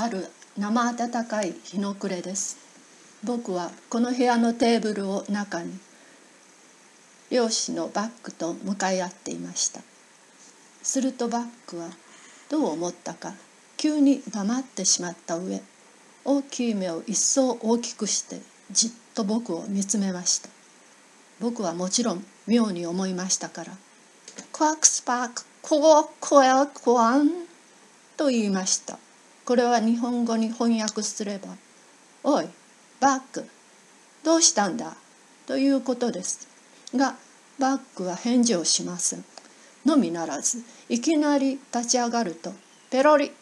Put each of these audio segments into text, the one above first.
ある生暖かい日の暮れです。僕はこの部屋のテーブルを中に漁師のバッグと向かい合っていました。するとバッグはどう思ったか急に黙ってしまった上大きい目を一層大きくしてじっと僕を見つめました。僕はもちろん妙に思いましたから「クワクスパークコーコエルコワン」と言いました。これは日本語に翻訳すれば「おいバックどうしたんだ?」ということです。がバックは返事をしません。のみならずいきなり立ち上がるとペロリ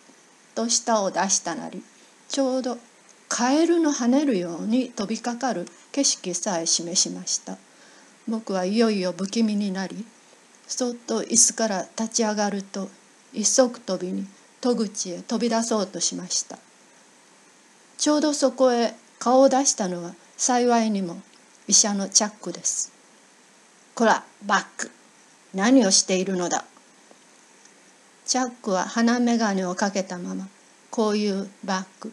と舌を出したなりちょうどカエルの跳ねるように飛びかかる景色さえ示しました。僕はいよいよ不気味になりそっと椅子から立ち上がると一足飛びに戸口へ飛び出そうとしました。ちょうどそこへ顔を出したのは幸いにも医者のチャックです。こらバック何をしているのだ。チャックは鼻眼鏡をかけたままこういうバッグ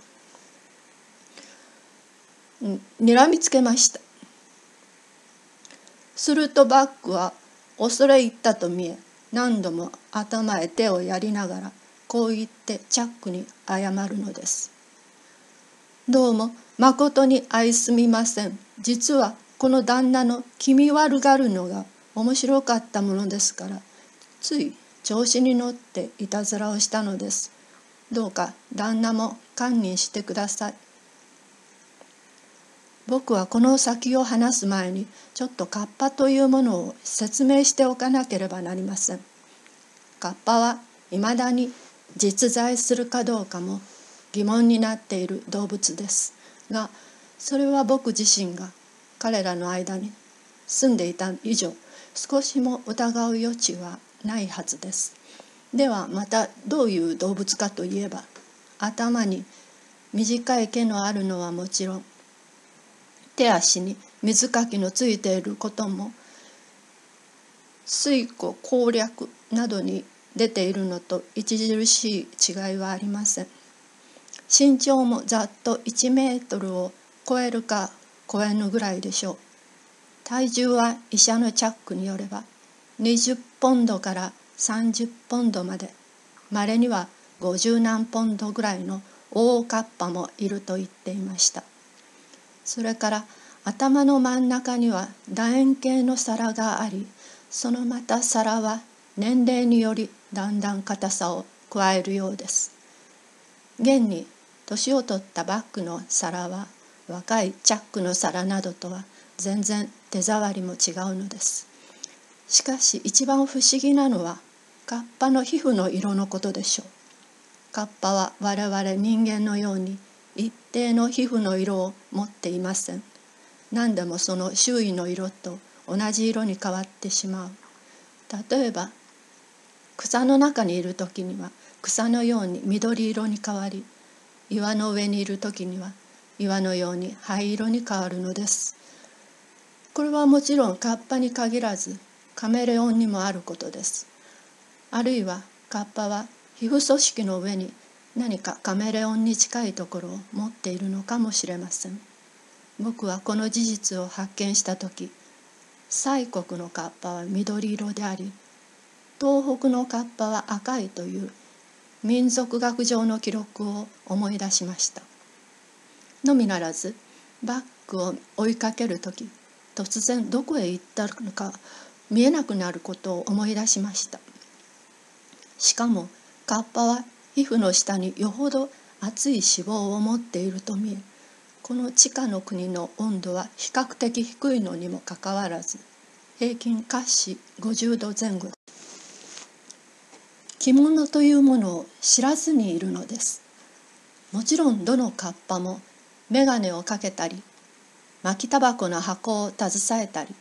にらみつけました。するとバッグは恐れ入ったと見え何度も頭へ手をやりながらこう言ってチャックに謝るのです。どうも誠に愛すみません。実はこの旦那の気味悪がるのが面白かったものですからつい調子に乗っていたずらをしたのです。どうか旦那も堪忍してください。僕はこの先を話す前にちょっとカッパというものを説明しておかなければなりません。カッパはいまだに実在するかどうかも疑問になっている動物です。がそれは僕自身が彼らの間に住んでいた以上少しも疑う余地はないはずです。ではまたどういう動物かといえば頭に短い毛のあるのはもちろん手足に水かきのついていることも水庫攻略などに出ているのと著しい違いはありません。身長もざっと1メートルを超えるか超えぬぐらいでしょう。体重は医者のチャックによれば20ポンドから30ポンドまでまれには50何ポンドぐらいの大カッパもいると言っていました。それから頭の真ん中には楕円形の皿がありそのまた皿は年齢によりだんだん硬さを加えるようです。現に年を取ったバッグの皿は若いチャックの皿などとは全然手触りも違うのです。しかし一番不思議なのはカッパの皮膚の色のことでしょう。カッパは我々人間のように一定の皮膚の色を持っていません。何でもその周囲の色と同じ色に変わってしまう。例えば草の中にいる時には草のように緑色に変わり岩の上にいる時には岩のように灰色に変わるのです。これはもちろんカッパに限らずカメレオンにもあることです。あるいはカッパは皮膚組織の上に何かカメレオンに近いところを持っているのかもしれません。僕はこの事実を発見した時西国のカッパは緑色であり東北のカッパは赤いという民族学上の記録を思い出しました。のみならずバッグを追いかける時突然どこへ行ったのか見えなくなることを思い出しました。しかもカッパは皮膚の下によほど熱い脂肪を持っていると見えこの地下の国の温度は比較的低いのにもかかわらず平均華氏50度前後着物というものを知らずにいるのです。もちろんどのカッパも眼鏡をかけたり巻きタバコの箱を携えたり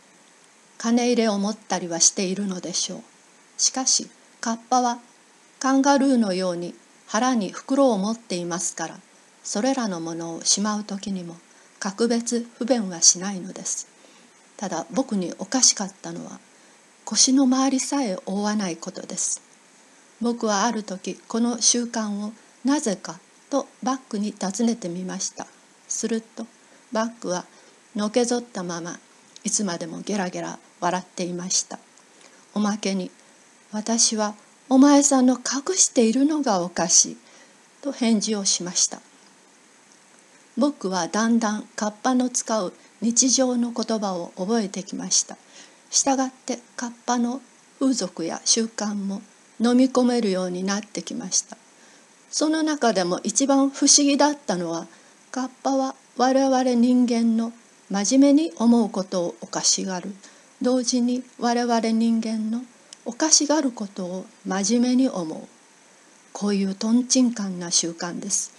金入れを持ったりはしているのでしょう。しかしカッパはカンガルーのように腹に袋を持っていますからそれらのものをしまう時にも格別不便はしないのです。ただ僕におかしかったのは腰の周りさえ覆わないことです。僕はある時この習慣をなぜかとバックに尋ねてみました。するとバックはのけぞったままいつまでもゲラゲラ笑っていました。おまけに私はお前さんの隠しているのがおかしいと返事をしました。僕はだんだんカッパの使う日常の言葉を覚えてきました。したがってカッパの風俗や習慣も飲み込めるようになってきました。その中でも一番不思議だったのはカッパは我々人間の真面目に思うことをおかしがる。同時に我々人間のおかしがることを真面目に思う。こういうとんちんかんな習慣です。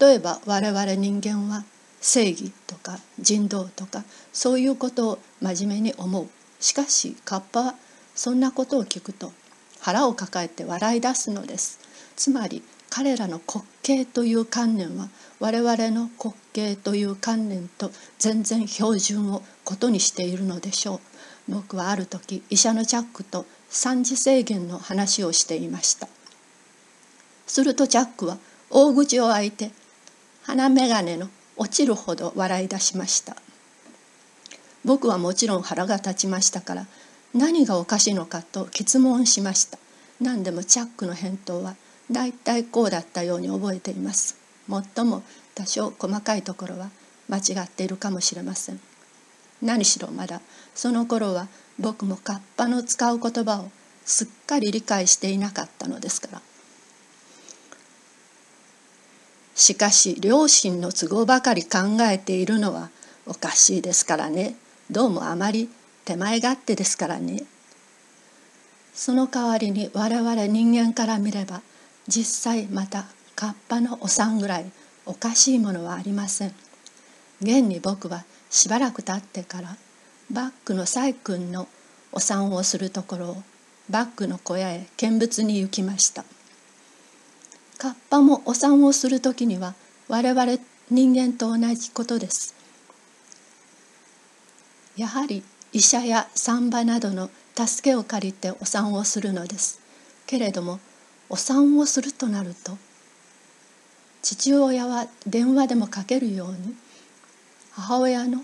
例えば我々人間は正義とか人道とかそういうことを真面目に思う。しかしカッパはそんなことを聞くと腹を抱えて笑い出すのです。つまり彼らの滑稽という観念は我々の滑稽という観念と全然標準をことにしているのでしょう。僕はある時医者のチャックと三次制限の話をしていました。するとチャックは大口を開いて鼻眼鏡の落ちるほど笑い出しました。僕はもちろん腹が立ちましたから何がおかしいのかと詰問しました。何でもチャックの返答はだいたいこうだったように覚えています。もっとも多少細かいところは間違っているかもしれません。何しろまだその頃は僕もカッパの使う言葉をすっかり理解していなかったのですから。しかし両親の都合ばかり考えているのはおかしいですからね。どうもあまり手前勝手ですからね。その代わりに我々人間から見れば実際またカッパのお産ぐらいおかしいものはありません。現に僕はしばらく経ってからバックのサイ君のお産をするところをバックの小屋へ見物に行きました。カッパもお産をする時には我々人間と同じことです。やはり医者や産婆などの助けを借りてお産をするのです。けれどもお産をするとなると父親は電話でもかけるように母親の